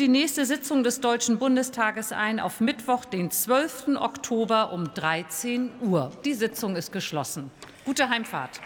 die nächste Sitzung des Deutschen Bundestages ein auf Mittwoch, den 12. Oktober um 13 Uhr. Die Sitzung ist geschlossen. Gute Heimfahrt.